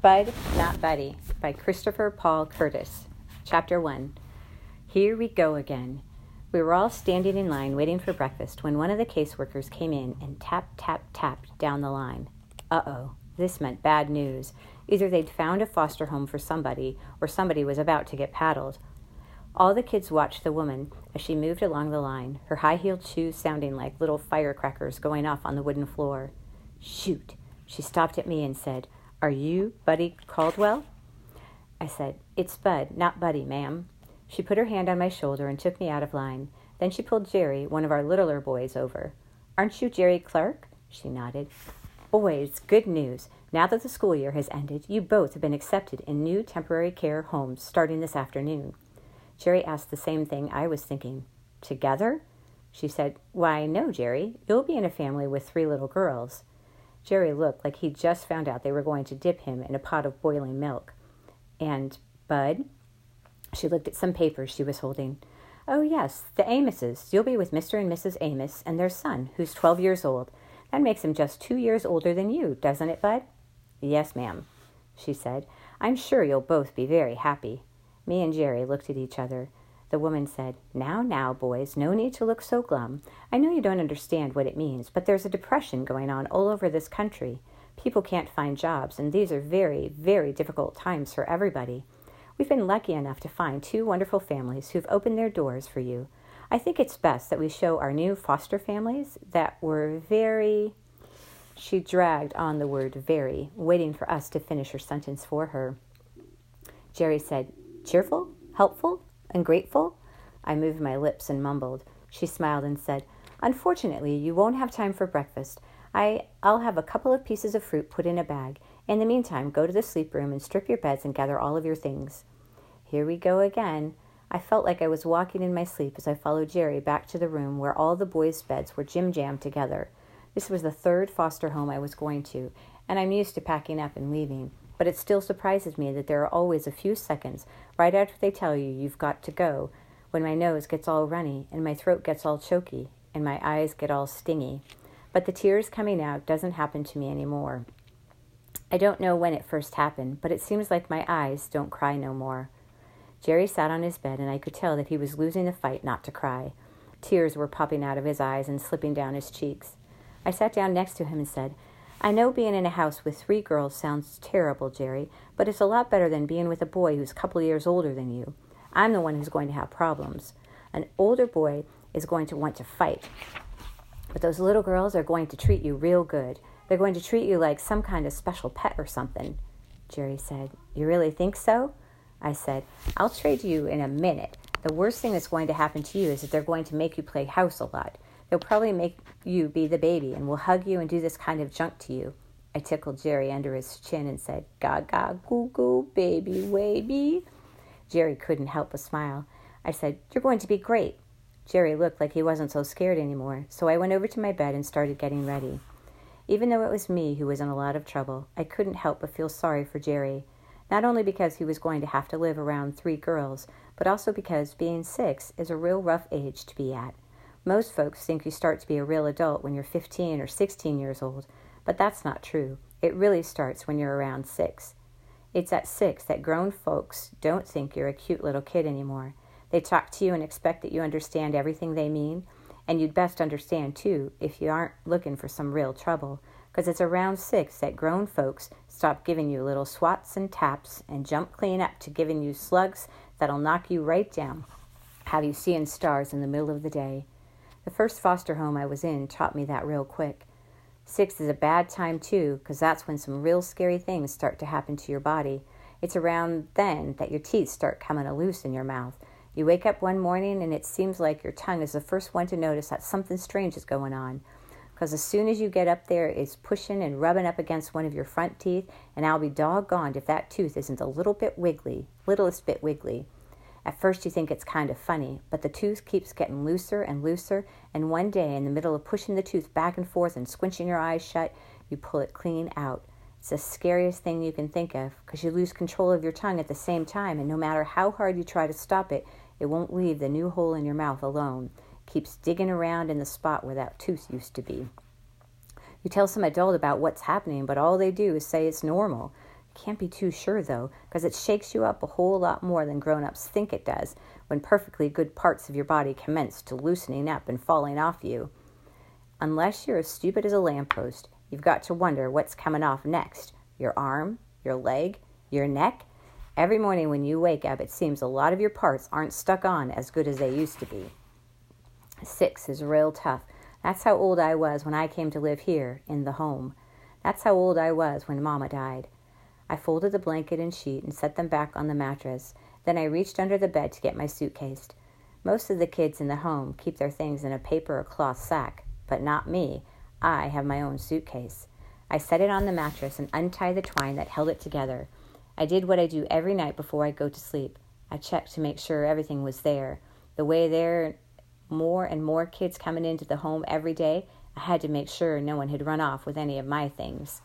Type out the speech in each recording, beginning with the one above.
Bud, Not Buddy by Christopher Paul Curtis. Chapter 1 Here we go again. We were all standing in line waiting for breakfast when one of the caseworkers came in and tap, tap, tapped down the line. Uh oh, this meant bad news. Either they'd found a foster home for somebody, or somebody was about to get paddled. All the kids watched the woman as she moved along the line, her high heeled shoes sounding like little firecrackers going off on the wooden floor. Shoot! She stopped at me and said, are you Buddy Caldwell? I said, It's Bud, not Buddy, ma'am. She put her hand on my shoulder and took me out of line. Then she pulled Jerry, one of our littler boys, over. Aren't you Jerry Clark? She nodded. Boys, good news. Now that the school year has ended, you both have been accepted in new temporary care homes starting this afternoon. Jerry asked the same thing I was thinking. Together? She said, Why, no, Jerry. You'll be in a family with three little girls. Jerry looked like he'd just found out they were going to dip him in a pot of boiling milk. And Bud? She looked at some papers she was holding. Oh, yes, the Amoses. You'll be with Mr. and Mrs. Amos and their son, who's 12 years old. That makes him just two years older than you, doesn't it, Bud? Yes, ma'am, she said. I'm sure you'll both be very happy. Me and Jerry looked at each other. The woman said, Now, now, boys, no need to look so glum. I know you don't understand what it means, but there's a depression going on all over this country. People can't find jobs, and these are very, very difficult times for everybody. We've been lucky enough to find two wonderful families who've opened their doors for you. I think it's best that we show our new foster families that we're very. She dragged on the word very, waiting for us to finish her sentence for her. Jerry said, Cheerful? Helpful? Ungrateful? I moved my lips and mumbled. She smiled and said, Unfortunately, you won't have time for breakfast. I, I'll have a couple of pieces of fruit put in a bag. In the meantime, go to the sleep room and strip your beds and gather all of your things. Here we go again. I felt like I was walking in my sleep as I followed Jerry back to the room where all the boys' beds were jim jammed together. This was the third foster home I was going to, and I'm used to packing up and leaving but it still surprises me that there are always a few seconds right after they tell you you've got to go when my nose gets all runny and my throat gets all choky and my eyes get all stingy. But the tears coming out doesn't happen to me anymore. I don't know when it first happened, but it seems like my eyes don't cry no more. Jerry sat on his bed, and I could tell that he was losing the fight not to cry. Tears were popping out of his eyes and slipping down his cheeks. I sat down next to him and said, I know being in a house with three girls sounds terrible, Jerry, but it's a lot better than being with a boy who's a couple years older than you. I'm the one who's going to have problems. An older boy is going to want to fight. But those little girls are going to treat you real good. They're going to treat you like some kind of special pet or something. Jerry said, You really think so? I said, I'll trade you in a minute. The worst thing that's going to happen to you is that they're going to make you play house a lot. They'll probably make you be the baby and will hug you and do this kind of junk to you. I tickled Jerry under his chin and said, Gaga, goo goo, baby, baby. Jerry couldn't help but smile. I said, You're going to be great. Jerry looked like he wasn't so scared anymore, so I went over to my bed and started getting ready. Even though it was me who was in a lot of trouble, I couldn't help but feel sorry for Jerry, not only because he was going to have to live around three girls, but also because being six is a real rough age to be at. Most folks think you start to be a real adult when you're 15 or 16 years old, but that's not true. It really starts when you're around six. It's at six that grown folks don't think you're a cute little kid anymore. They talk to you and expect that you understand everything they mean, and you'd best understand too if you aren't looking for some real trouble, because it's around six that grown folks stop giving you little swats and taps and jump clean up to giving you slugs that'll knock you right down, have you seeing stars in the middle of the day. The first foster home I was in taught me that real quick. Six is a bad time too, because that's when some real scary things start to happen to your body. It's around then that your teeth start coming loose in your mouth. You wake up one morning and it seems like your tongue is the first one to notice that something strange is going on. Because as soon as you get up there, it's pushing and rubbing up against one of your front teeth, and I'll be doggoned if that tooth isn't a little bit wiggly, littlest bit wiggly. At first, you think it's kind of funny, but the tooth keeps getting looser and looser, and one day, in the middle of pushing the tooth back and forth and squinching your eyes shut, you pull it clean out. It's the scariest thing you can think of because you lose control of your tongue at the same time, and no matter how hard you try to stop it, it won't leave the new hole in your mouth alone. It keeps digging around in the spot where that tooth used to be. You tell some adult about what's happening, but all they do is say it's normal Can't be too sure, though, because it shakes you up a whole lot more than grown ups think it does when perfectly good parts of your body commence to loosening up and falling off you. Unless you're as stupid as a lamppost, you've got to wonder what's coming off next your arm, your leg, your neck. Every morning when you wake up, it seems a lot of your parts aren't stuck on as good as they used to be. Six is real tough. That's how old I was when I came to live here in the home. That's how old I was when Mama died. I folded the blanket and sheet and set them back on the mattress. Then I reached under the bed to get my suitcase. Most of the kids in the home keep their things in a paper or cloth sack, but not me. I have my own suitcase. I set it on the mattress and untied the twine that held it together. I did what I do every night before I go to sleep. I checked to make sure everything was there. The way there more and more kids coming into the home every day, I had to make sure no one had run off with any of my things.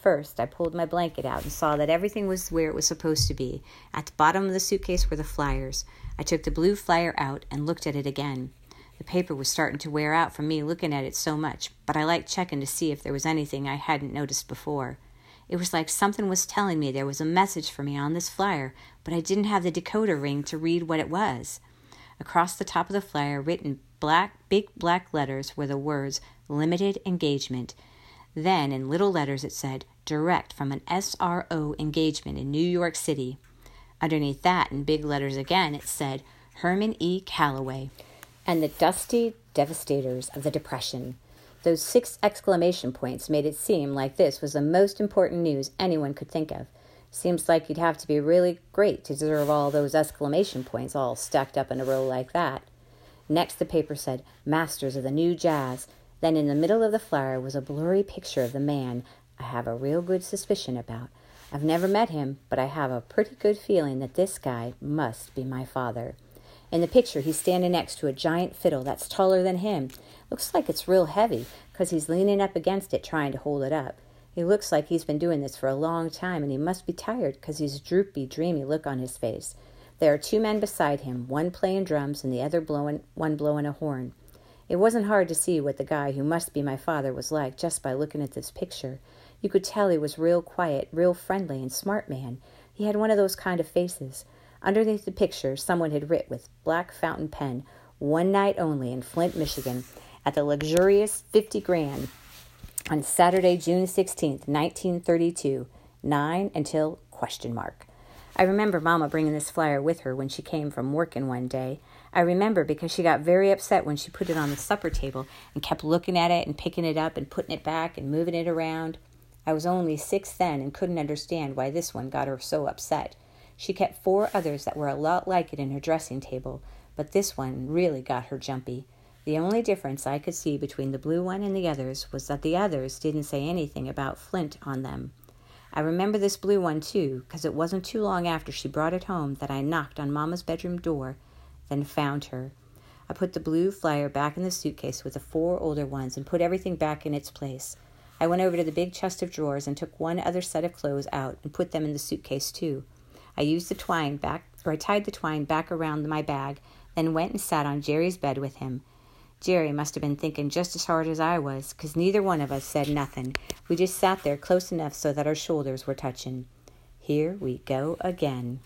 First, I pulled my blanket out and saw that everything was where it was supposed to be. At the bottom of the suitcase were the flyers. I took the blue flyer out and looked at it again. The paper was starting to wear out from me looking at it so much, but I liked checking to see if there was anything I hadn't noticed before. It was like something was telling me there was a message for me on this flyer, but I didn't have the decoder ring to read what it was. Across the top of the flyer, written black big black letters, were the words limited engagement. Then in little letters it said direct from an SRO engagement in New York City. Underneath that, in big letters again, it said Herman E. Calloway and the dusky devastators of the Depression. Those six exclamation points made it seem like this was the most important news anyone could think of. Seems like you'd have to be really great to deserve all those exclamation points all stacked up in a row like that. Next, the paper said, Masters of the New Jazz. Then, in the middle of the flyer was a blurry picture of the man I have a real good suspicion about. I've never met him, but I have a pretty good feeling that this guy must be my father. In the picture, he's standing next to a giant fiddle that's taller than him. Looks like it's real heavy, because he's leaning up against it trying to hold it up. He looks like he's been doing this for a long time, and he must be tired because he's a droopy, dreamy look on his face. There are two men beside him, one playing drums and the other blowing one blowing a horn. It wasn't hard to see what the guy who must be my father was like just by looking at this picture. You could tell he was real quiet, real friendly, and smart man. He had one of those kind of faces. Underneath the picture, someone had writ with black fountain pen, "One night only in Flint, Michigan, at the luxurious fifty grand." on Saturday, June 16th, 1932, 9 until question mark. I remember Mama bringing this flyer with her when she came from working one day. I remember because she got very upset when she put it on the supper table and kept looking at it and picking it up and putting it back and moving it around. I was only six then and couldn't understand why this one got her so upset. She kept four others that were a lot like it in her dressing table, but this one really got her jumpy. The only difference I could see between the blue one and the others was that the others didn't say anything about Flint on them. I remember this blue one too, because it wasn't too long after she brought it home that I knocked on Mamma's bedroom door, then found her. I put the blue flyer back in the suitcase with the four older ones and put everything back in its place. I went over to the big chest of drawers and took one other set of clothes out and put them in the suitcase too. I used the twine back, or I tied the twine back around my bag, then went and sat on Jerry's bed with him. Jerry must have been thinking just as hard as I was, 'cause neither one of us said nothing. We just sat there close enough so that our shoulders were touching. Here we go again.